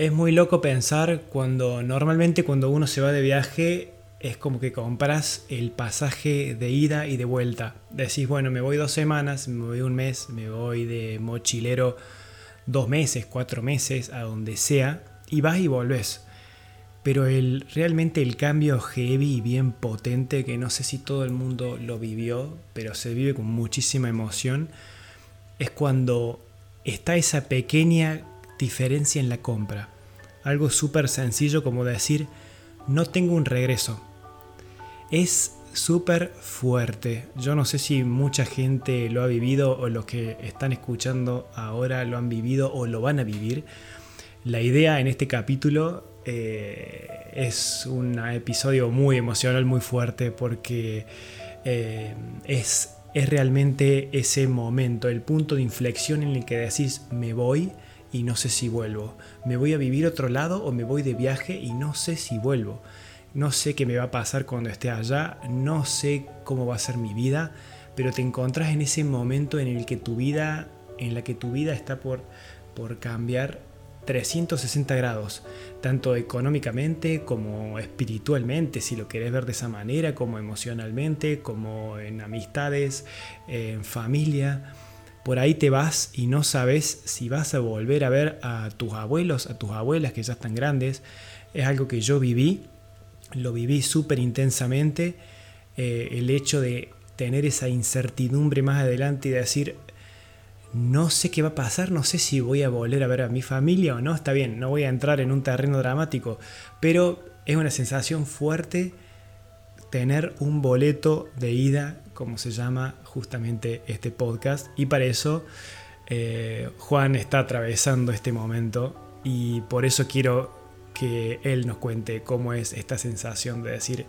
Es muy loco pensar cuando normalmente cuando uno se va de viaje es como que compras el pasaje de ida y de vuelta. Decís, bueno, me voy dos semanas, me voy un mes, me voy de mochilero dos meses, cuatro meses, a donde sea, y vas y volvés. Pero el, realmente el cambio heavy y bien potente, que no sé si todo el mundo lo vivió, pero se vive con muchísima emoción, es cuando está esa pequeña diferencia en la compra. Algo súper sencillo como decir, no tengo un regreso. Es súper fuerte. Yo no sé si mucha gente lo ha vivido o los que están escuchando ahora lo han vivido o lo van a vivir. La idea en este capítulo eh, es un episodio muy emocional, muy fuerte, porque eh, es, es realmente ese momento, el punto de inflexión en el que decís me voy y no sé si vuelvo. Me voy a vivir otro lado o me voy de viaje y no sé si vuelvo. No sé qué me va a pasar cuando esté allá, no sé cómo va a ser mi vida, pero te encontrás en ese momento en el que tu vida, en la que tu vida está por, por cambiar 360 grados, tanto económicamente como espiritualmente, si lo querés ver de esa manera, como emocionalmente, como en amistades, en familia por ahí te vas y no sabes si vas a volver a ver a tus abuelos, a tus abuelas que ya están grandes. Es algo que yo viví, lo viví súper intensamente. Eh, el hecho de tener esa incertidumbre más adelante y decir, no sé qué va a pasar, no sé si voy a volver a ver a mi familia o no, está bien, no voy a entrar en un terreno dramático, pero es una sensación fuerte tener un boleto de ida como se llama justamente este podcast. Y para eso eh, Juan está atravesando este momento y por eso quiero que él nos cuente cómo es esta sensación de decir,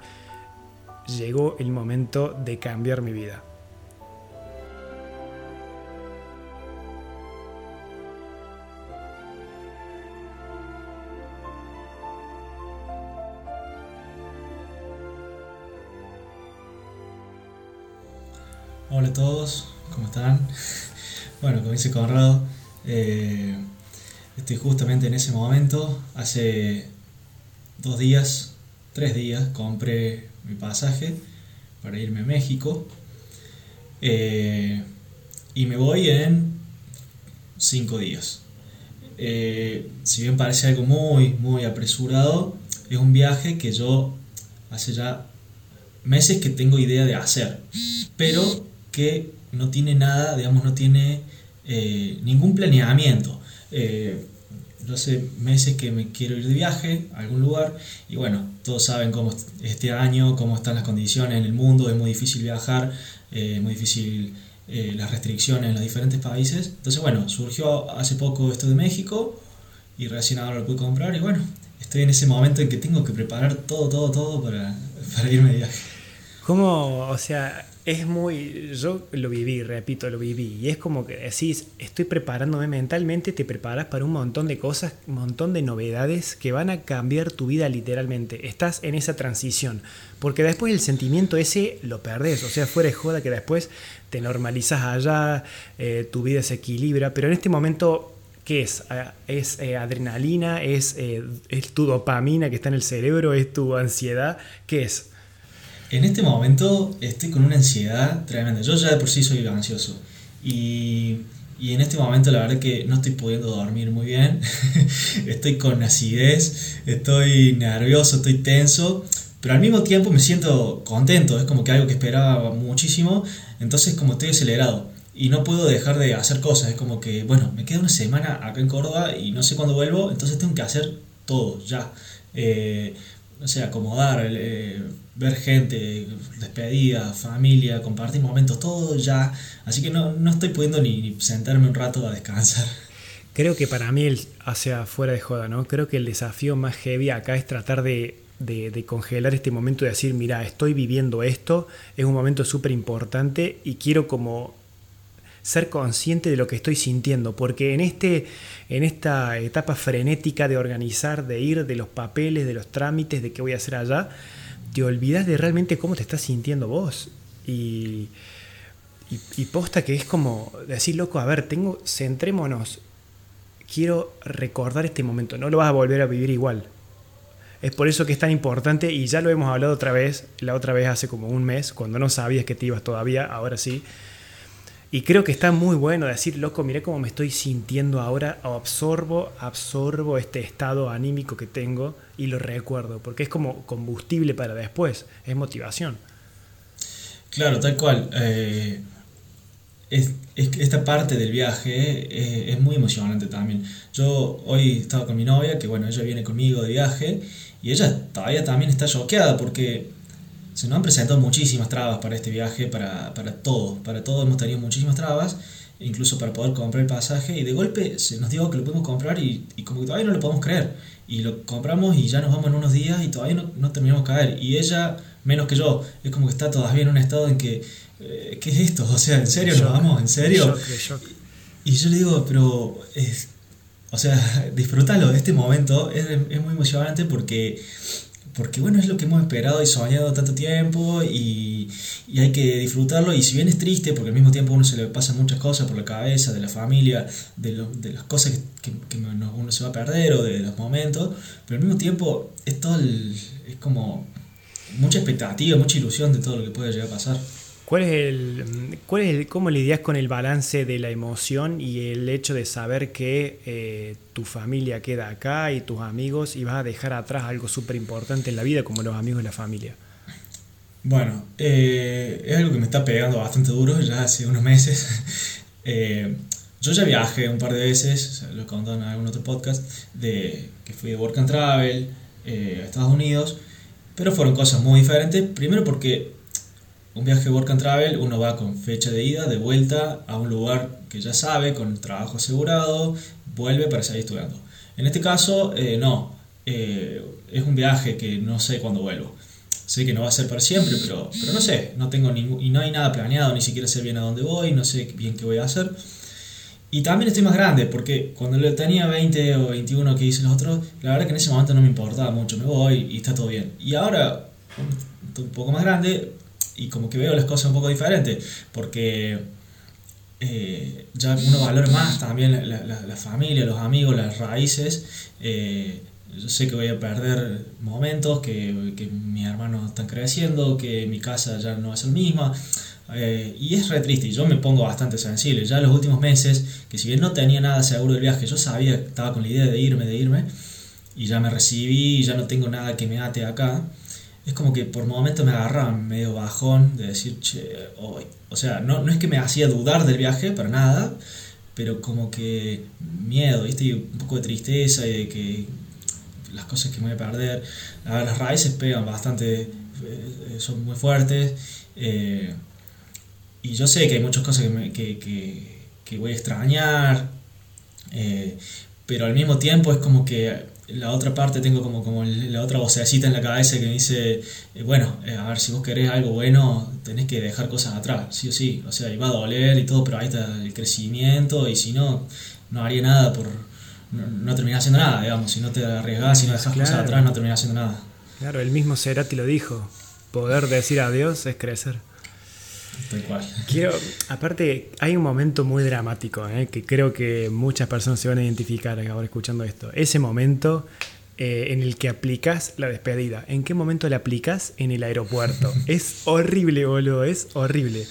llegó el momento de cambiar mi vida. A todos, ¿cómo están? Bueno, como dice Conrado, eh, estoy justamente en ese momento. Hace dos días, tres días, compré mi pasaje para irme a México. Eh, y me voy en cinco días. Eh, si bien parece algo muy, muy apresurado, es un viaje que yo hace ya meses que tengo idea de hacer. Pero que no tiene nada, digamos, no tiene eh, ningún planeamiento. Eh, hace meses que me quiero ir de viaje a algún lugar y bueno, todos saben cómo este año, cómo están las condiciones en el mundo, es muy difícil viajar, eh, muy difícil las restricciones en los diferentes países. Entonces bueno, surgió hace poco esto de México y recién ahora lo pude comprar y bueno, estoy en ese momento en que tengo que preparar todo, todo, todo para, para irme de viaje. ¿Cómo, o sea, es muy, yo lo viví, repito, lo viví, y es como que decís, estoy preparándome mentalmente, te preparas para un montón de cosas, un montón de novedades que van a cambiar tu vida literalmente. Estás en esa transición, porque después el sentimiento ese lo perdés, o sea, fuera de joda que después te normalizas allá, eh, tu vida se equilibra, pero en este momento ¿Qué es? ¿Es eh, adrenalina? ¿Es, eh, ¿Es tu dopamina que está en el cerebro? ¿Es tu ansiedad? ¿Qué es? En este momento estoy con una ansiedad tremenda. Yo ya de por sí soy ansioso. Y, y en este momento la verdad que no estoy pudiendo dormir muy bien. estoy con acidez, estoy nervioso, estoy tenso. Pero al mismo tiempo me siento contento. Es como que algo que esperaba muchísimo. Entonces como estoy acelerado. Y no puedo dejar de hacer cosas. Es como que, bueno, me queda una semana acá en Córdoba y no sé cuándo vuelvo. Entonces tengo que hacer todo ya. Eh, no sé, acomodar, eh, ver gente, despedida, familia, compartir momentos, todo ya. Así que no, no estoy pudiendo ni, sentarme un rato a descansar. Creo que para mí, hacia fuera de joda, ¿no? Creo que el desafío más heavy acá es tratar de, de, congelar este momento y decir, mira, estoy viviendo esto, es un momento súper importante y quiero como ser consciente de lo que estoy sintiendo, porque en, este, en esta etapa frenética de organizar, de ir, de los papeles, de los trámites, de qué voy a hacer allá, te olvidas de realmente cómo te estás sintiendo vos. Y, y, posta que es como decir, loco, a ver, tengo, centrémonos. quiero recordar este momento, no lo vas a volver a vivir igual. Es por eso que es tan importante y ya lo hemos hablado otra vez, la otra vez hace como un mes, cuando no sabías que te ibas todavía, ahora sí. Y creo que está muy bueno decir, loco, mira cómo me estoy sintiendo ahora, absorbo, absorbo este estado anímico que tengo y lo recuerdo, porque es como combustible para después, es motivación. Claro, tal cual. Eh, es, esta parte del viaje eh, es muy emocionante también. Yo hoy estaba con mi novia, que bueno, ella viene conmigo de viaje, y ella todavía también está choqueada porque se nos han presentado muchísimas trabas para este viaje, para, para todo, para todo hemos tenido muchísimas trabas, incluso para poder comprar el pasaje, y de golpe se nos dijo que lo podemos comprar y, y como que todavía no lo podemos creer. Y lo compramos y ya nos vamos en unos días y todavía no, no terminamos de caer. Y ella, menos que yo, es como que está todavía en un estado en que, eh, ¿qué es esto? O sea, ¿en serio nos vamos? ¿En serio? Y yo le digo, pero, es, o sea, disfrútalo, este momento es, es muy emocionante porque porque bueno, es lo que hemos esperado y soñado tanto tiempo y, y, hay que disfrutarlo y si bien es triste, porque al mismo tiempo uno se le pasan muchas cosas por la cabeza, de la familia, de, lo, de las cosas que, que, uno se va a perder o de los momentos, pero al mismo tiempo es todo es como mucha expectativa, mucha ilusión de todo lo que puede llegar a pasar. ¿Cuál es el, cuál es el, ¿Cómo lidias con el balance de la emoción y el hecho de saber que eh, tu familia queda acá y tus amigos y vas a dejar atrás algo súper importante en la vida como los amigos y la familia? Bueno, eh, es algo que me está pegando bastante duro ya hace unos meses. eh, yo ya viajé un par de veces, lo he contado en algún otro podcast, de que fui de Work and Travel a Estados Unidos, pero fueron cosas muy diferentes. Primero porque un viaje work and travel, uno va con fecha de ida, de vuelta a un lugar que ya sabe, con trabajo asegurado, vuelve para seguir estudiando. En este caso, eh, no, eh, es un viaje que no sé cuándo vuelvo. Sé que no va a ser para siempre, pero, pero no sé, no tengo ningún, no hay nada planeado, ni siquiera sé bien a dónde voy, no sé bien qué voy a hacer. Y también estoy más grande, porque cuando tenía 20 o 21 que hice los otros, la verdad que en ese momento no me importaba mucho, me voy y está todo bien. Y ahora, un poco más grande, y como que veo las cosas un poco diferentes, porque eh, ya uno valora más también la, la, familia, los amigos, las raíces. Eh, yo sé que voy a perder momentos, que, que mis hermanos están creciendo, que mi casa ya no es la misma. Eh, y es re triste, y yo me pongo bastante sensible. Ya en los últimos meses, que si bien no tenía nada seguro del viaje, yo sabía, estaba con la idea de irme, de irme, y ya me recibí, y ya no tengo nada que me ate acá es como que por momentos me agarraban medio bajón de decir, che. O sea, no, no es que me hacía dudar del viaje, para nada, pero como que miedo, ¿viste? Y un poco de tristeza y de que las cosas que me voy a perder. las raíces pegan bastante, eh, son muy fuertes. Eh, y yo sé que hay muchas cosas que, que, que, que voy a extrañar, eh, pero al mismo tiempo es como que la otra parte tengo como, como la otra vocecita en la cabeza que me dice, eh, bueno, eh, a ver, si vos querés algo bueno, tenés que dejar cosas atrás, sí o sí, o sea, y va a doler y todo, pero ahí está el crecimiento y si no, no haría nada por... No, no terminás haciendo nada, digamos, si no te arriesgás, si no dejas cosas atrás, no terminás haciendo nada. Claro, el mismo Cerati lo dijo, poder decir adiós es crecer. Quiero, aparte, hay un momento muy dramático ¿eh? que creo que muchas personas se van a identificar ahora escuchando esto. Ese momento eh, en el que aplicas la despedida. ¿En qué momento la aplicas? En el aeropuerto. es horrible, boludo, es horrible.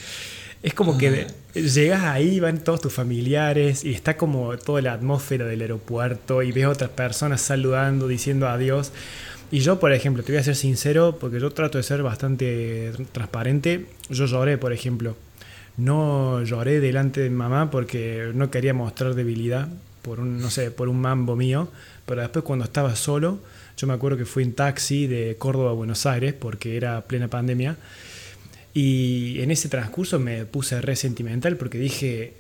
Es como que ah. llegas ahí, van todos tus familiares y está como toda la atmósfera del aeropuerto y ves a otras personas saludando, diciendo adiós. Y yo, por ejemplo, te voy a ser sincero, porque yo trato de ser bastante transparente. Yo lloré, por ejemplo. No lloré delante de mi mamá porque no quería mostrar debilidad por un, no sé, por un mambo mío. Pero después cuando estaba solo, yo me acuerdo que fui en taxi de Córdoba a Buenos Aires porque era plena pandemia. Y en ese transcurso me puse re sentimental porque dije,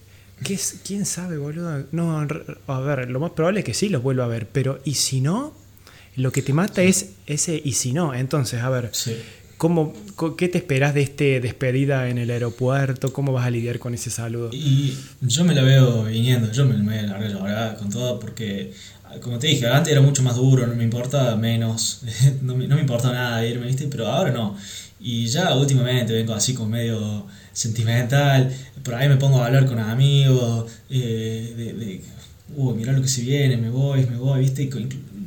¿qué es, ¿quién sabe, boludo? No, a ver, lo más probable es que sí los vuelva a ver, pero ¿y si no? Lo que te mata es ese y si no. Entonces, a ver, ¿cómo, ¿qué te esperas de este despedida en el aeropuerto? ¿Cómo vas a lidiar con ese saludo? Y yo me la veo viniendo, yo me, la llorar con todo porque, como te dije, antes era mucho más duro, no me importa menos, no me, no me importa nada irme, ¿viste? Pero ahora no. Y ya últimamente vengo así con medio sentimental, por ahí me pongo a hablar con amigos, eh, de uy, mirá lo que se viene, me voy, me voy, ¿viste?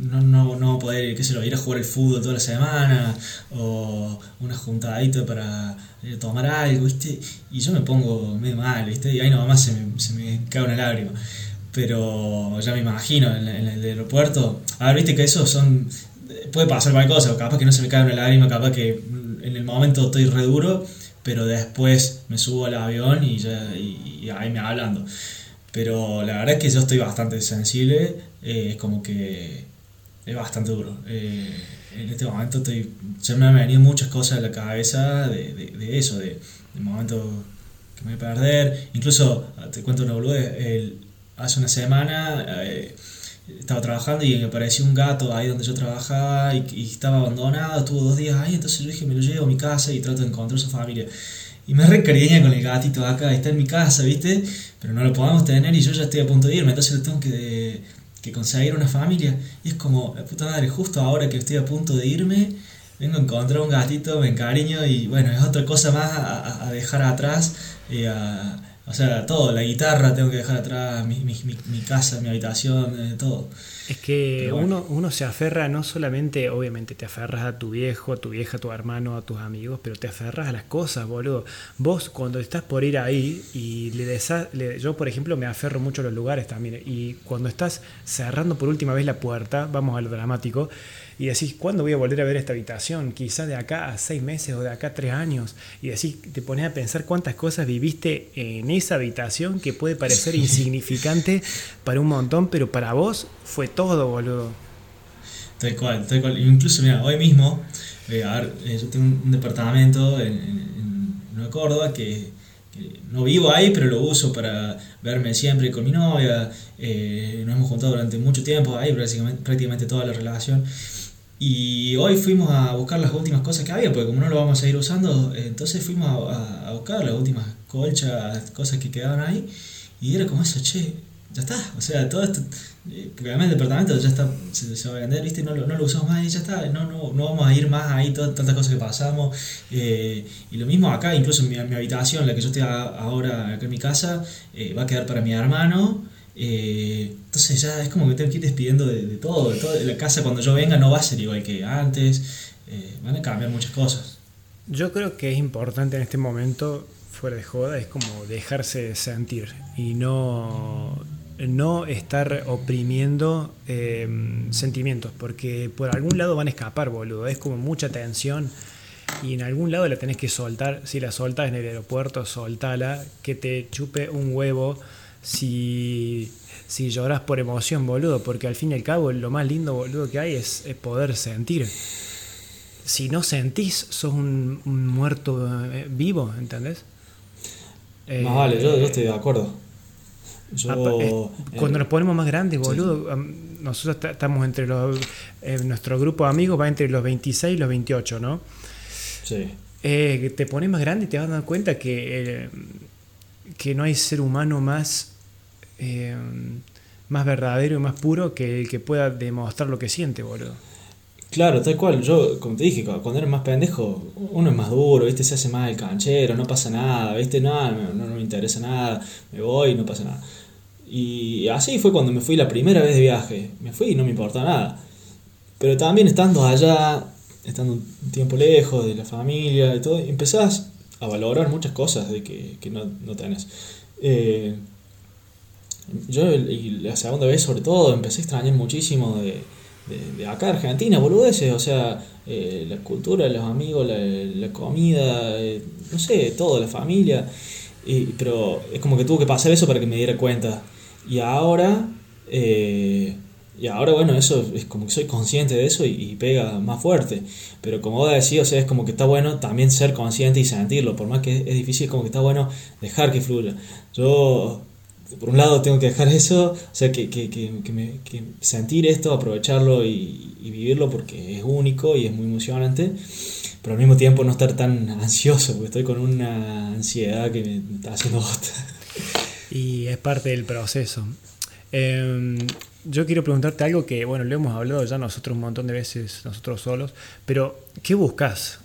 No, no, no poder, qué sé yo, ir a jugar el fútbol toda la semana o una juntadita para eh, tomar algo, ¿viste? Y yo me pongo medio mal, ¿viste? Y ahí nomás se me, se me cae una lágrima. Pero ya me imagino en, el aeropuerto. A viste que eso son. Puede pasar cualquier cosa, capaz que no se me cae una lágrima, capaz que en el momento estoy re duro, pero después me subo al avión y, ya, y, ahí me hablando. Pero la verdad es que yo estoy bastante sensible, eh, es como que es bastante duro. Eh, en este momento estoy, ya me han venido muchas cosas a la cabeza de, de, eso, de, de momento que me voy a perder. Incluso, te cuento una boludez, hace una semana eh, estaba trabajando y me apareció un gato ahí donde yo trabajaba y, estaba abandonado, estuvo dos días ahí, entonces yo dije, me lo llevo a mi casa y trato de encontrar su familia. Y me recariña con el gatito acá, está en mi casa, ¿viste? Pero no lo podemos tener y yo ya estoy a punto de irme, entonces le tengo que, que conseguir una familia. Y es como, puta madre, justo ahora que estoy a punto de irme, vengo a encontrar un gatito, me encariño y bueno, es otra cosa más a, dejar atrás. y a, o sea, todo, la guitarra tengo que dejar atrás, mi, mi, mi, casa, mi habitación, eh, todo. Es que uno, uno se aferra no solamente, obviamente, te aferras a tu viejo, a tu vieja, a tu hermano, a tus amigos, pero te aferras a las cosas, boludo. Vos cuando estás por ir ahí y le, le yo, por ejemplo, me aferro mucho a los lugares también, y cuando estás cerrando por última vez la puerta, vamos a lo dramático, y decís, ¿cuándo voy a volver a ver esta habitación? Quizás de acá a seis meses o de acá a tres años. Y decís, te pones a pensar cuántas cosas viviste en esa habitación que puede parecer insignificante para un montón, pero para vos fue todo, boludo. Tal cual, tal cual. Incluso, mira, hoy mismo, eh, a ver, eh, yo tengo un departamento en, en, Nueva Córdoba que, no vivo ahí, pero lo uso para verme siempre con mi novia. Eh, nos hemos juntado durante mucho tiempo ahí, prácticamente, prácticamente toda la relación. Y hoy fuimos a buscar las últimas cosas que había, porque como no lo vamos a ir usando, entonces fuimos a, buscar las últimas colchas, cosas que quedaban ahí. Y era como eso, che, ya está. O sea, todo esto, eh, porque además el departamento ya está, se, va a vender, ¿viste? No, no, lo usamos más y ya está. No, no, no vamos a ir más ahí, todas, tantas cosas que pasamos. Eh, y lo mismo acá, incluso mi, mi, habitación, la que yo estoy ahora acá en mi casa, eh, va a quedar para mi hermano. Eh, entonces ya es como que tengo que ir despidiendo de, todo, de todo. La casa cuando yo venga no va a ser igual que antes, eh, van a cambiar muchas cosas. Yo creo que es importante en este momento, fuera de joda, es como dejarse sentir y no, no estar oprimiendo eh, sentimientos, porque por algún lado van a escapar, boludo. Es como mucha tensión y en algún lado la tenés que soltar. Si la soltas en el aeropuerto, soltala, que te chupe un huevo si, si lloras por emoción, boludo, porque al fin y al cabo lo más lindo, boludo, que hay es, poder sentir. Si no sentís, sos un, muerto eh, vivo, ¿entendés? más vale, yo, estoy de acuerdo. Eh, cuando nos ponemos más grandes, boludo, nosotros estamos entre los. Eh, nuestro grupo de amigos va entre los 26 y los 28, ¿no? Sí. te pones más grande y te vas dando cuenta que, que no hay ser humano más eh, más verdadero y más puro que el que pueda demostrar lo que siente, boludo. Claro, tal cual. Yo, como te dije, cuando eres más pendejo, uno es más duro, ¿viste? Se hace más el canchero, no pasa nada, ¿viste? Nada, no, no, me interesa nada, me voy, no pasa nada. Y así fue cuando me fui la primera vez de viaje. Me fui y no me importa nada. Pero también estando allá, estando un tiempo lejos de la familia y todo, empezás a valorar muchas cosas de que, que no, no tenés. Eh, yo, y la segunda vez sobre todo, empecé a extrañar muchísimo de, de, acá Argentina, boludeces, o sea, eh, la cultura, los amigos, la, comida, eh, no sé, todo, la familia. Y, pero es como que tuvo que pasar eso para que me diera cuenta. Y ahora, eh, y ahora bueno, eso es como que soy consciente de eso y, pega más fuerte. Pero como vos decís, o sea, es como que está bueno también ser consciente y sentirlo. Por más que es difícil, como que está bueno dejar que fluya. Yo por un lado tengo que dejar eso, o sea, que, que, que, me, que sentir esto, aprovecharlo y, vivirlo porque es único y es muy emocionante, pero al mismo tiempo no estar tan ansioso, porque estoy con una ansiedad que me está haciendo bosta. Y es parte del proceso. Em, yo quiero preguntarte algo que, bueno, lo hemos hablado ya nosotros un montón de veces, nosotros solos, pero ¿qué buscas?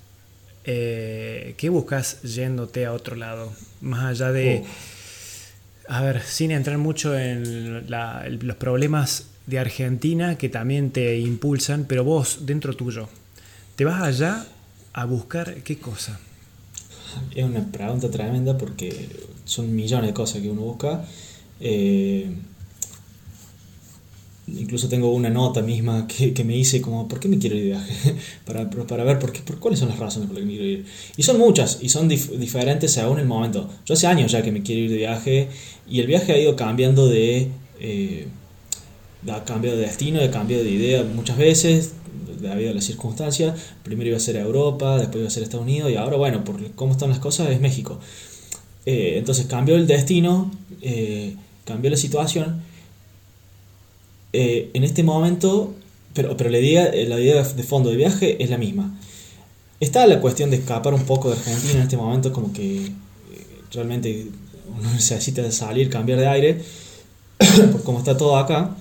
Eh, ¿Qué buscas yéndote a otro lado? Más allá de... Oh a ver, sin entrar mucho en los problemas de Argentina que también te impulsan, pero vos, dentro tuyo, ¿te vas allá a buscar qué cosa? Es una pregunta tremenda porque son millones de cosas que uno busca. Eh, incluso tengo una nota misma que, me hice como, ¿por qué me quiero ir de viaje? para, para ver por, qué, por cuáles son las razones por las que me quiero ir. Y son muchas, y son diferentes según el momento. Yo hace años ya que me quiero ir de viaje, y el viaje ha ido cambiando de... Eh, ha cambiado de destino, ha cambiado de idea muchas veces, debido a las circunstancias. Primero iba a ser Europa, después iba a ser Estados Unidos, y ahora, bueno, por cómo están las cosas, es México. Eh, entonces cambió el destino, eh, cambió la situación en este momento, pero, pero la, idea, la idea de fondo de viaje es la misma. Está la cuestión de escapar un poco de Argentina en este momento, como que realmente uno necesita salir, cambiar de aire, como está todo acá.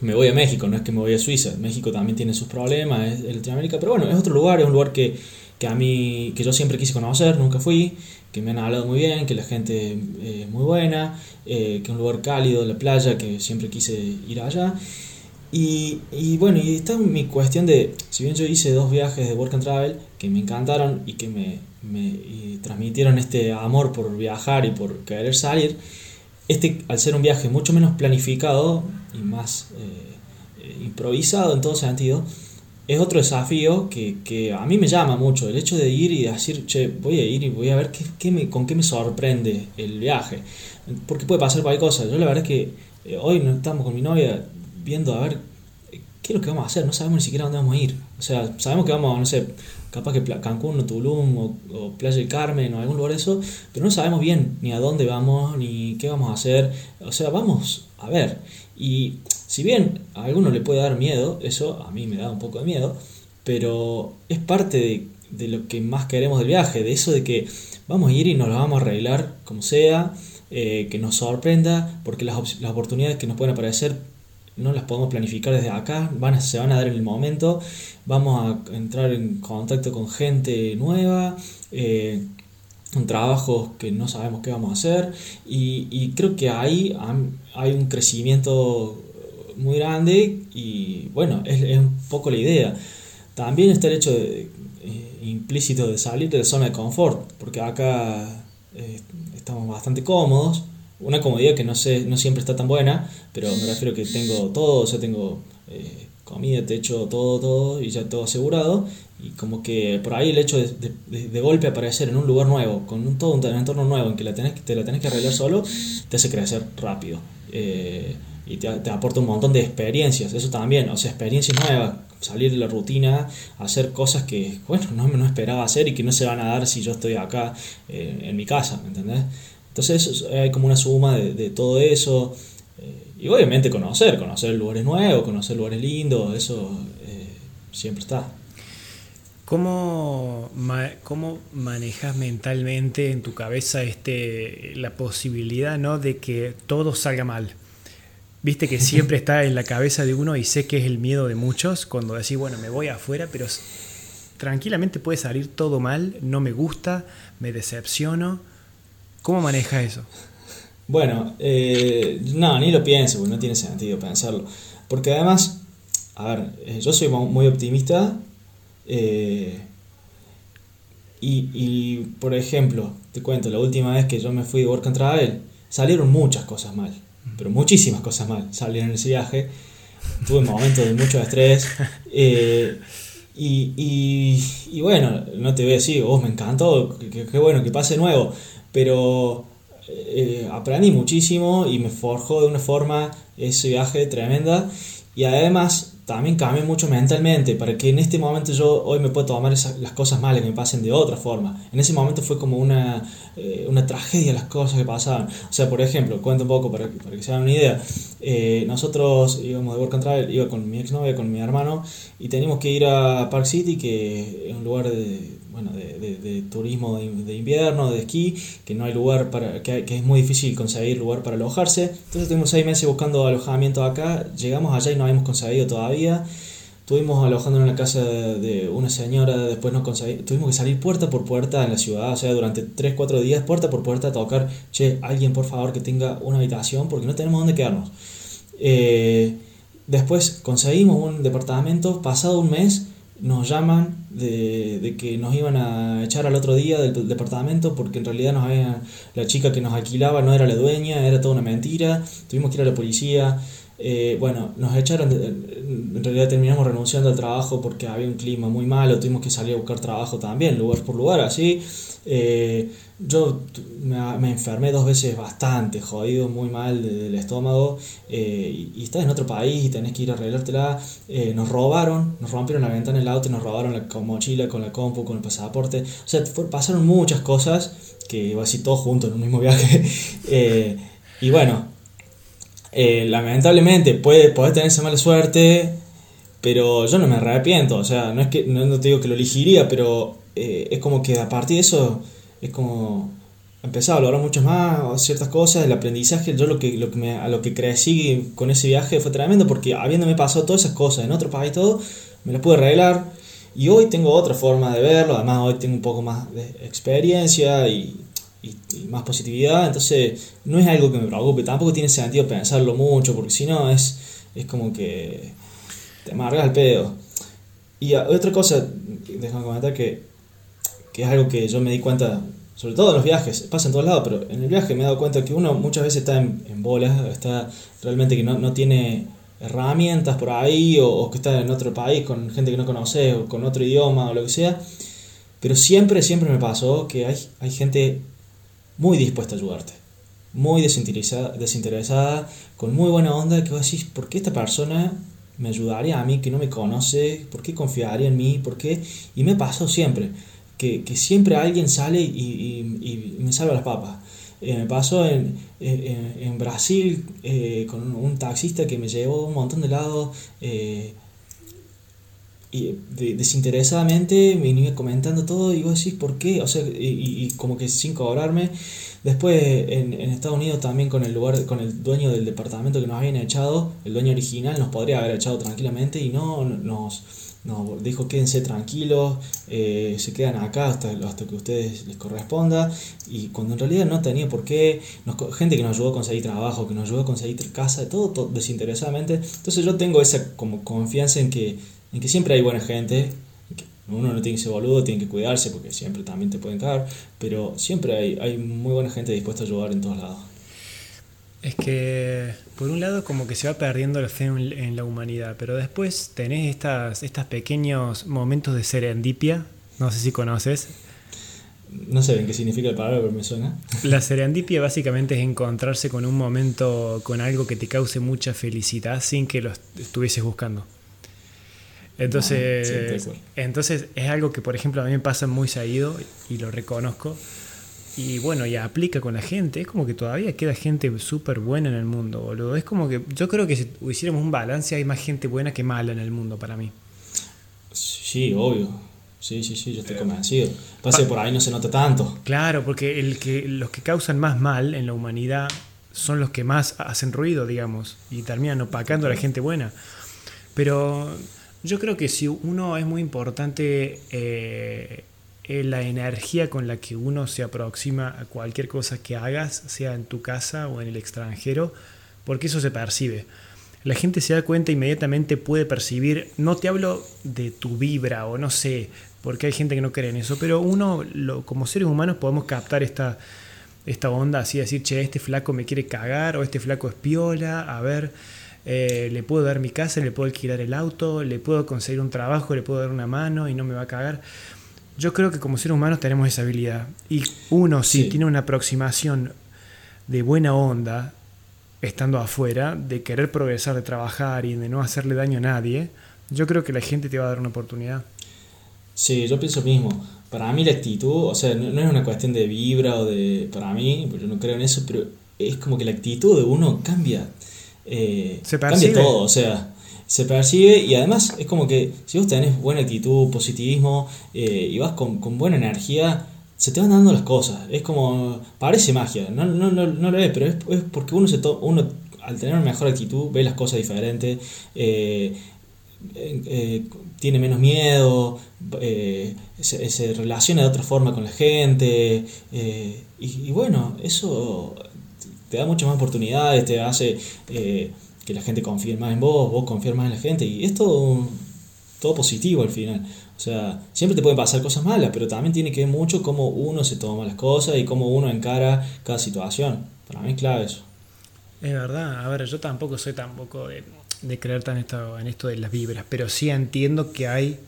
Me voy a México, no es que me voy a Suiza. México también tiene sus problemas, es Latinoamérica, pero bueno, es otro lugar, es un lugar que, que a mí, que yo siempre quise conocer, nunca fui, que me han hablado muy bien, que la gente es eh, muy buena, eh, que es un lugar cálido, la playa, que siempre quise ir allá. Y, y, bueno, y está mi cuestión de, si bien yo hice dos viajes de Work and Travel que me encantaron y que me, me transmitieron este amor por viajar y por querer salir, este al ser un viaje mucho menos planificado y más eh, improvisado en todo sentido, es otro desafío que, a mí me llama mucho, el hecho de ir y decir, che, voy a ir y voy a ver qué, me, con qué me sorprende el viaje, porque puede pasar cualquier cosa. Yo la verdad es que eh, hoy no estamos con mi novia viendo a ver qué es lo que vamos a hacer, no sabemos ni siquiera dónde vamos a ir. O sea, sabemos que vamos, no sé, capaz que Cancún o Tulum o, Playa del Carmen o algún lugar de eso, pero no sabemos bien ni a dónde vamos, ni qué vamos a hacer. O sea, vamos a ver. Y si bien a alguno le puede dar miedo, eso a mí me da un poco de miedo, pero es parte de, lo que más queremos del viaje, de eso de que vamos a ir y nos lo vamos a arreglar como sea, eh, que nos sorprenda, porque las, las, oportunidades que nos pueden aparecer no las podemos planificar desde acá, van se van a dar en el momento, vamos a entrar en contacto con gente nueva, eh, en trabajos que no sabemos qué vamos a hacer, y, y creo que ahí hay un crecimiento muy grande y bueno, es, un poco la idea. También está el hecho de, eh, implícito de salir de la zona de confort, porque acá eh, estamos bastante cómodos, una comodidad que no sé, no siempre está tan buena, pero me refiero que tengo todo, o sea, tengo eh, comida, techo, todo, todo, y ya todo asegurado, y como que por ahí el hecho de, de, golpe aparecer en un lugar nuevo, con todo un, entorno nuevo en que la tenés, te la tenés que arreglar solo, te hace crecer rápido y te, aporta un montón de experiencias, eso también, o sea, experiencias nuevas, salir de la rutina, hacer cosas que, bueno, no, no esperaba hacer y que no se van a dar si yo estoy acá eh, en mi casa, ¿me entendés? Entonces hay como una suma de, todo eso eh, y obviamente conocer, conocer lugares nuevos, conocer lugares lindos, eso eh, siempre está. ¿Cómo, ¿Cómo, manejas mentalmente en tu cabeza este, la posibilidad ¿no? de que todo salga mal? Viste que siempre está en la cabeza de uno y sé que es el miedo de muchos cuando decís, bueno, me voy afuera, pero tranquilamente puede salir todo mal, no me gusta, me decepciono. ¿Cómo manejas eso? Bueno, eh, no, ni lo pienso, porque no tiene sentido pensarlo. Porque además, a ver, eh, yo soy muy optimista. Eh, y, y, por ejemplo, te cuento, la última vez que yo me fui de Work and Travel, salieron muchas cosas mal pero muchísimas cosas mal salieron en ese viaje. Tuve momentos de mucho estrés. Eh, y, y, bueno, no te voy a decir, oh, me encantó, qué bueno que pase nuevo, pero eh, aprendí muchísimo y me forjó de una forma ese viaje tremenda. Y además también cambié mucho mentalmente para que en este momento yo hoy me pueda tomar las cosas malas que me pasen de otra forma. En ese momento fue como una, eh, una tragedia las cosas que pasaban. O sea, por ejemplo, cuento un poco para, para que se hagan una idea. Eh, nosotros íbamos de Work and Travel, iba con mi exnovia, con mi hermano, y teníamos que ir a Park City, que es un lugar de bueno, de, de, turismo de, invierno, de esquí, que no hay lugar para, que, es muy difícil conseguir lugar para alojarse. Entonces tuvimos seis meses buscando alojamiento acá, llegamos allá y no habíamos conseguido todavía. Estuvimos alojando en la casa de una señora, después nos conseguimos, tuvimos que salir puerta por puerta en la ciudad, o sea, durante 3, 4 días, puerta por puerta, a tocar, che, alguien por favor que tenga una habitación, porque no tenemos dónde quedarnos. Eh, después conseguimos un departamento, pasado un mes, nos llaman de, de, que nos iban a echar al otro día del, departamento porque en realidad nos había, la chica que nos alquilaba no era la dueña, era toda una mentira, tuvimos que ir a la policía. Eh, bueno, nos echaron, en realidad terminamos renunciando al trabajo porque había un clima muy malo, tuvimos que salir a buscar trabajo también, lugar por lugar, así. Eh, yo me, enfermé dos veces bastante, jodido, muy mal del estómago, eh, y, estás en otro país y tenés que ir a arreglártela. nos robaron, nos rompieron la ventana del auto y nos robaron la mochila con la compu, con el pasaporte. O sea, pasaron muchas cosas que iba a decir todo junto en un mismo viaje. y bueno, eh, lamentablemente puede, podés tener esa mala suerte, pero yo no me arrepiento, o sea, no es que no, te digo que lo elegiría, pero eh, es como que a partir de eso es como empezar a valorar mucho más ciertas cosas, el aprendizaje, yo lo que, lo que me, a lo que crecí con ese viaje fue tremendo porque habiéndome pasado todas esas cosas en otro país todo, me las pude arreglar y hoy tengo otra forma de verlo, además hoy tengo un poco más de experiencia y y, más positividad, entonces no es algo que me preocupe, tampoco tiene sentido pensarlo mucho, porque si no es, es como que te amargas el pedo. Y otra cosa, déjame comentar que, que es algo que yo me di cuenta, sobre todo en los viajes, pasa en todos lados, pero en el viaje me he dado cuenta que uno muchas veces está en, en bolas, está realmente que no, no tiene herramientas por ahí o, que está en otro país con gente que no conoce o con otro idioma o lo que sea. Pero siempre, siempre me pasó que hay, hay gente muy dispuesta a ayudarte, muy desinteresada, con muy buena onda, que vos decís, ¿por qué esta persona me ayudaría a mí que no me conoce? ¿Por qué confiaría en mí? ¿Por qué? Y me pasó siempre, que, que siempre alguien sale y, me salva las papas. Eh, me pasó en, en, en Brasil eh, con un, taxista que me llevó un montón de lados. Eh, y desinteresadamente me iba comentando todo y vos decís por qué, o sea, y, como que sin cobrarme. Después en, Estados Unidos también con el lugar, con el dueño del departamento que nos habían echado, el dueño original nos podría haber echado tranquilamente y no nos, nos dijo quédense tranquilos, eh, se quedan acá hasta, hasta que a ustedes les corresponda y cuando en realidad no tenía por qué, gente que nos ayudó a conseguir trabajo, que nos ayudó a conseguir casa, todo, todo desinteresadamente. Entonces yo tengo esa como confianza en que en que siempre hay buena gente, uno no tiene que ser boludo, tiene que cuidarse porque siempre también te pueden caer, pero siempre hay, hay muy buena gente dispuesta a ayudar en todos lados. Es que, por un lado, como que se va perdiendo la fe en, la humanidad, pero después tenés estas, estos pequeños momentos de serendipia, no sé si conoces. No sé en qué significa el palabra, pero me suena. La serendipia básicamente es encontrarse con un momento, con algo que te cause mucha felicidad sin que lo estuvieses buscando. Entonces, entonces es algo que, por ejemplo, a mí me pasa muy seguido y lo reconozco. Y bueno, ya aplica con la gente. Es como que todavía queda gente súper buena en el mundo, boludo. Es como que yo creo que si hiciéramos un balance, hay más gente buena que mala en el mundo para mí. Sí, obvio. Sí, sí, sí, yo estoy convencido. Pase por ahí no se nota tanto. Claro, porque el que, los que causan más mal en la humanidad son los que más hacen ruido, digamos, y terminan opacando a la gente buena. Pero yo creo que si uno es muy importante eh, la energía con la que uno se aproxima a cualquier cosa que hagas, sea en tu casa o en el extranjero, porque eso se percibe. La gente se da cuenta inmediatamente, puede percibir, no te hablo de tu vibra o no sé, porque hay gente que no cree en eso, pero uno lo, como seres humanos podemos captar esta, esta onda así, decir, che, este flaco me quiere cagar o este flaco es piola, a ver eh, le puedo dar mi casa, le puedo alquilar el auto, le puedo conseguir un trabajo, le puedo dar una mano y no me va a cagar. Yo creo que como seres humanos tenemos esa habilidad. Y uno, si tiene una aproximación de buena onda, estando afuera, de querer progresar, de trabajar y de no hacerle daño a nadie, yo creo que la gente te va a dar una oportunidad. Sí, yo pienso mismo. Para mí la actitud, o sea, no, es una cuestión de vibra o de... Para mí, yo no creo en eso, pero es como que la actitud de uno cambia eh, se cambia todo, o sea, se percibe y además es como que si vos tenés buena actitud, positivismo eh, y vas con, buena energía, se te van dando las cosas. Es como, parece magia, no, no, no, no lo es, pero es, porque uno, se uno al tener una mejor actitud ve las cosas diferentes. Eh, eh, tiene menos miedo, se, relaciona de otra forma con la gente. Y, bueno, eso te da muchas más oportunidades, te hace que la gente confíe más en vos, vos confíes más en la gente. Y es todo, todo positivo al final. O sea, siempre te pueden pasar cosas malas, pero también tiene que ver mucho cómo uno se toma las cosas y cómo uno encara cada situación. Para mí es clave eso. Es verdad, a ver, yo tampoco soy tampoco de, de creer tan esto, en esto de las vibras, pero sí entiendo que hay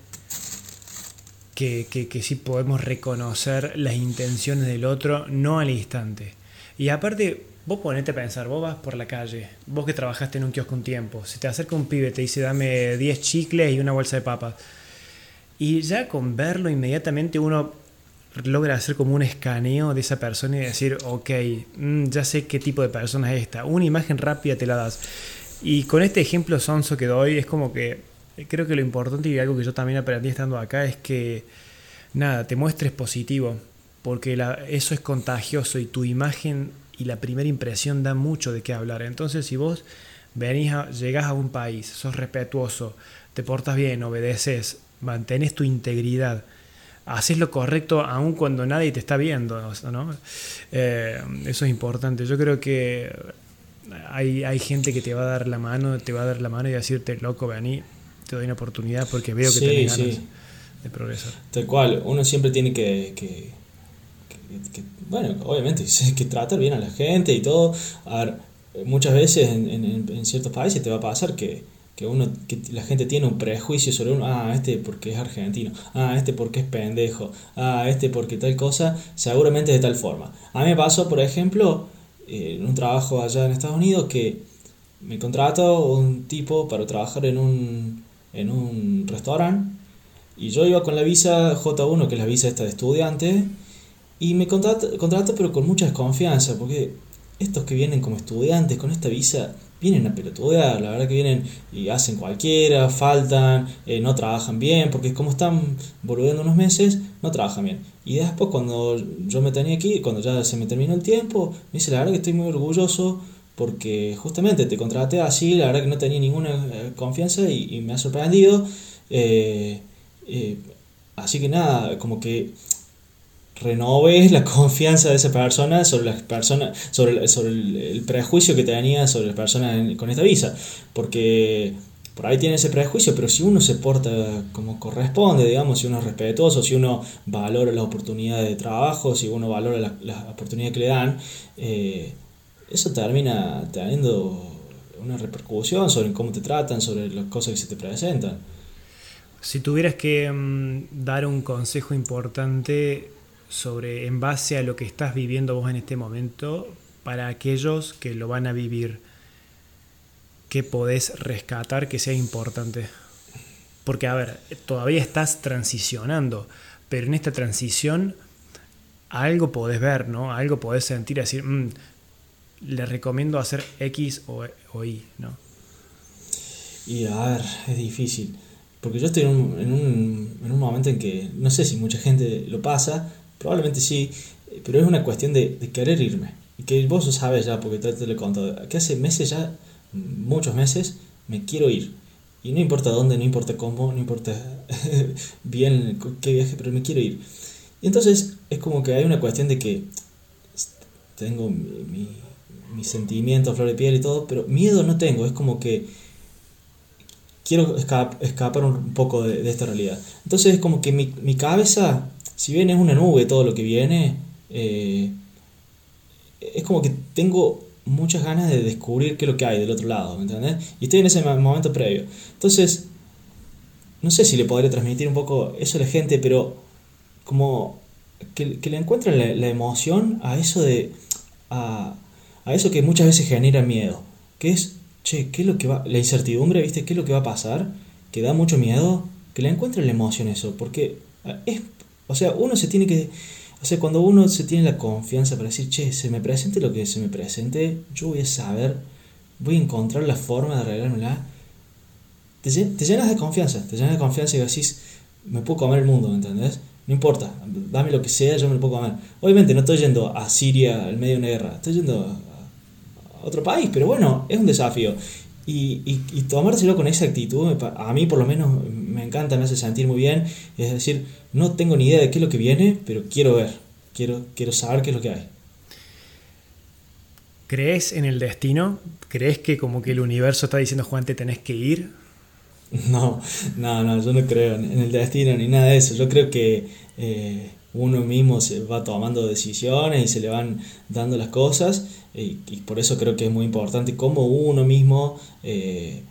que, que, que sí podemos reconocer las intenciones del otro, no al instante. Y aparte, vos ponete a pensar, vos vas por la calle, vos que trabajaste en un kiosco un tiempo, si te acerca un pibe, te dice dame 10 chicles y una bolsa de papas. Y ya con verlo inmediatamente uno logra hacer como un escaneo de esa persona y decir, ok, mm, ya sé qué tipo de persona es esta. Una imagen rápida te la das. Y con este ejemplo sonso que doy, es como que creo que lo importante y algo que yo también aprendí estando acá es que, nada, te muestres positivo, porque eso es contagioso y tu imagen y la primera impresión da mucho de qué hablar. Entonces, si vos venís a, llegás a un país, sos respetuoso, te portas bien, obedeces, mantenés tu integridad, haces lo correcto aun cuando nadie te está viendo, ¿no? Eh, eso es importante. Yo creo que hay, hay, gente que te va a dar la mano, te va a dar la mano y decirte, loco, vení, te doy una oportunidad porque veo que tenés ganas de progresar. Tal cual, uno siempre tiene que, que, bueno, obviamente, que tratar bien a la gente y todo. A ver, muchas veces en, ciertos países te va a pasar que que uno que la gente tiene un prejuicio sobre uno, ah, este porque es argentino, ah, este porque es pendejo, ah, este porque tal cosa, seguramente de tal forma. A mí me pasó, por ejemplo, en un trabajo allá en Estados Unidos que me contrató un tipo para trabajar en un, en un restaurante y yo iba con la visa J1, que es la visa esta de estudiante, y me contrató, contrató pero con mucha desconfianza, porque estos que vienen como estudiantes con esta visa vienen a pelotudear, la verdad que vienen y hacen cualquiera, faltan, eh, no trabajan bien, porque como están volviendo unos meses, no trabajan bien. Y después cuando yo me tenía aquí, cuando ya se me terminó el tiempo, me dice, la verdad que estoy muy orgulloso porque justamente te contraté así, la verdad que no tenía ninguna eh, confianza y, me ha sorprendido. Eh, así que nada, como que renoves la confianza de esa persona sobre las personas sobre, sobre el, prejuicio que tenía sobre las personas con esta visa. Porque por ahí tiene ese prejuicio pero si uno se porta como corresponde digamos si uno es respetuoso si uno valora las oportunidades de trabajo si uno valora las la oportunidades que le dan eh, eso termina teniendo una repercusión sobre cómo te tratan sobre las cosas que se te presentan. Si tuvieras que mm, dar un consejo importante sobre en base a lo que estás viviendo vos en este momento para aquellos que lo van a vivir que podés rescatar que sea importante porque a ver todavía estás transicionando pero en esta transición algo podés ver no algo podés sentir decir mm, le recomiendo hacer X o, o, Y no y a ver es difícil porque yo estoy en un, en un, en un momento en que no sé si mucha gente lo pasa Probablemente sí, pero es una cuestión de, querer irme. Y que vos lo sabes ya, porque te, te lo he contado, que hace meses ya, muchos meses, me quiero ir. Y no importa dónde, no importa cómo, no importa bien qué viaje, pero me quiero ir. Y entonces es como que hay una cuestión de que tengo mi, mi, sentimiento, flor de piel y todo, pero miedo no tengo, es como que quiero escapar un poco de, esta realidad. Entonces es como que mi, cabeza si bien es una nube todo lo que viene, eh, es como que tengo muchas ganas de descubrir qué es lo que hay del otro lado, ¿me entiendes? Y estoy en ese momento previo. Entonces, no sé si le podría transmitir un poco eso a la gente, pero como que, le encuentren la, emoción a eso de... A, eso que muchas veces genera miedo, que es, che, ¿qué es lo que va... La incertidumbre, ¿viste? ¿Qué es lo que va a pasar? Que da mucho miedo, que le encuentren la emoción eso, porque es o sea, uno se tiene que... O sea, cuando uno se tiene la confianza para decir, che, se me presente lo que se me presente, yo voy a saber, voy a encontrar la forma de arreglármela. Te, llenas de confianza, te llenas de confianza y decís, me puedo comer el mundo, ¿me entendés? No importa, dame lo que sea, yo me lo puedo comer. Obviamente no estoy yendo a Siria al medio de una guerra, estoy yendo otro país, pero bueno, es un desafío. y, y, tomárselo con esa actitud, a mí por lo menos me encanta, me hace sentir muy bien. Es decir, no tengo ni idea de qué es lo que viene, pero quiero ver, quiero, quiero saber qué es lo que hay. ¿Crees en el destino? ¿Crees que como que el universo está diciendo, Juan, te tenés que ir? No, no, no, yo no creo en el destino ni nada de eso. Yo creo que eh, uno mismo se va tomando decisiones y se le van dando las cosas y, por eso creo que es muy importante cómo uno mismo, eh,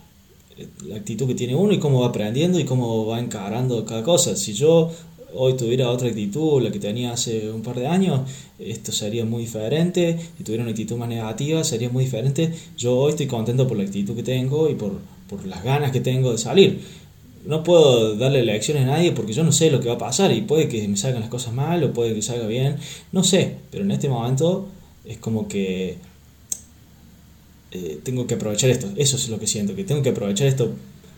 la actitud que tiene uno y cómo va aprendiendo y cómo va encarando cada cosa. Si yo hoy tuviera otra actitud, la que tenía hace un par de años, esto sería muy diferente. Si tuviera una actitud más negativa, sería muy diferente. Yo hoy estoy contento por la actitud que tengo y por, por las ganas que tengo de salir no puedo darle lecciones a nadie porque yo no sé lo que va a pasar y puede que me salgan las cosas mal o puede que salga bien, no sé, pero en este momento es como que eh, tengo que aprovechar esto, eso es lo que siento, que tengo que aprovechar esto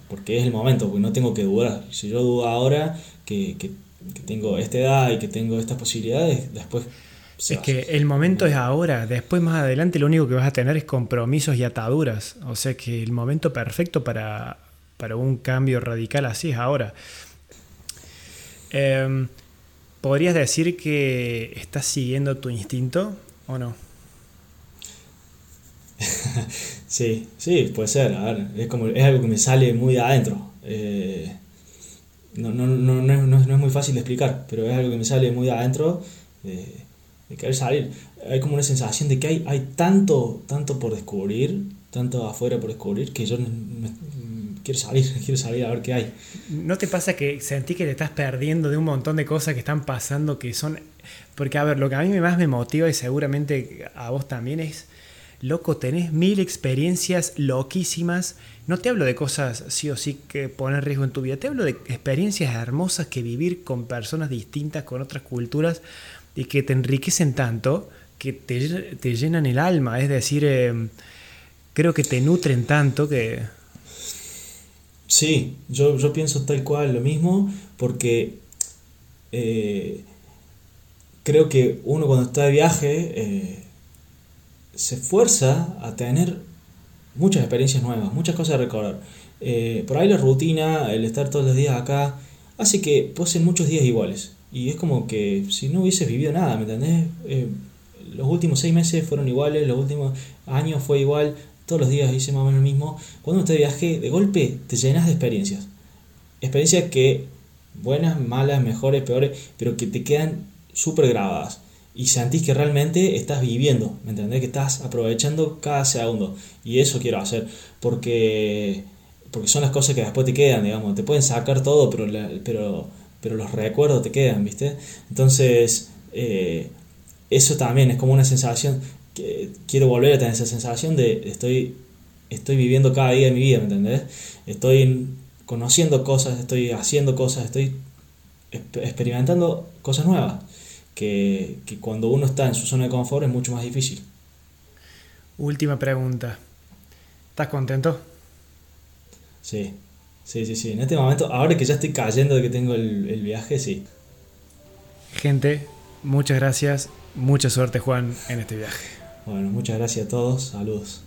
porque es el momento, porque no tengo que dudar, si yo dudo ahora que, que, tengo esta edad y que tengo estas posibilidades, después... es que el momento es ahora, después más adelante lo único que vas a tener es compromisos y ataduras, o sea que el momento perfecto para para un cambio radical así es ahora. Em, ¿Podrías decir que estás siguiendo tu instinto o no? sí, sí, puede ser. A ver, es, como, es algo que me sale muy de adentro. Eh, no, no, no, no, es, no, es, muy fácil de explicar, pero es algo que me sale muy de adentro de, querer salir. Hay como una sensación de que hay, hay tanto, tanto por descubrir, tanto afuera por descubrir, que yo quiero salir, quiero salir a ver qué hay. ¿No te pasa que sentí que te estás perdiendo de un montón de cosas que están pasando que son... Porque, a ver, lo que a mí más me motiva y seguramente a vos también es, loco, tenés mil experiencias loquísimas. No te hablo de cosas sí o sí que ponen riesgo en tu vida, te hablo de experiencias hermosas que vivir con personas distintas, con otras culturas y que te enriquecen tanto que te, llenan el alma. Es decir, eh, creo que te nutren tanto que Sí, yo, yo pienso tal cual lo mismo porque eh, creo que uno cuando está de viaje eh, se esfuerza a tener muchas experiencias nuevas, muchas cosas a recordar. Eh, por ahí la rutina, el estar todos los días acá, hace que pasen muchos días iguales. Y es como que si no hubieses vivido nada, ¿me entendés? los últimos seis meses fueron iguales, los últimos años fue igual, todos los días hice más o menos lo mismo. Cuando uno viaje, de golpe te llenas de experiencias. Experiencias que, buenas, malas, mejores, peores, pero que te quedan súper grabadas. Y sentís que realmente estás viviendo, ¿me entendés? Que estás aprovechando cada segundo. Y eso quiero hacer, porque, porque son las cosas que después te quedan, digamos. Te pueden sacar todo, pero, pero, pero los recuerdos te quedan, ¿viste? Entonces, eh, eso también es como una sensación quiero volver a tener esa sensación de estoy, estoy viviendo cada día de mi vida, ¿me entendés? Estoy conociendo cosas, estoy haciendo cosas, estoy experimentando cosas nuevas, que, que cuando uno está en su zona de confort es mucho más difícil. Última pregunta. ¿Estás contento? Sí, sí, sí, sí. En este momento, ahora que ya estoy cayendo de que tengo el, el viaje, sí. Gente, muchas gracias. Mucha suerte, Juan, en este viaje. Bueno, muchas gracias a todos. Saludos.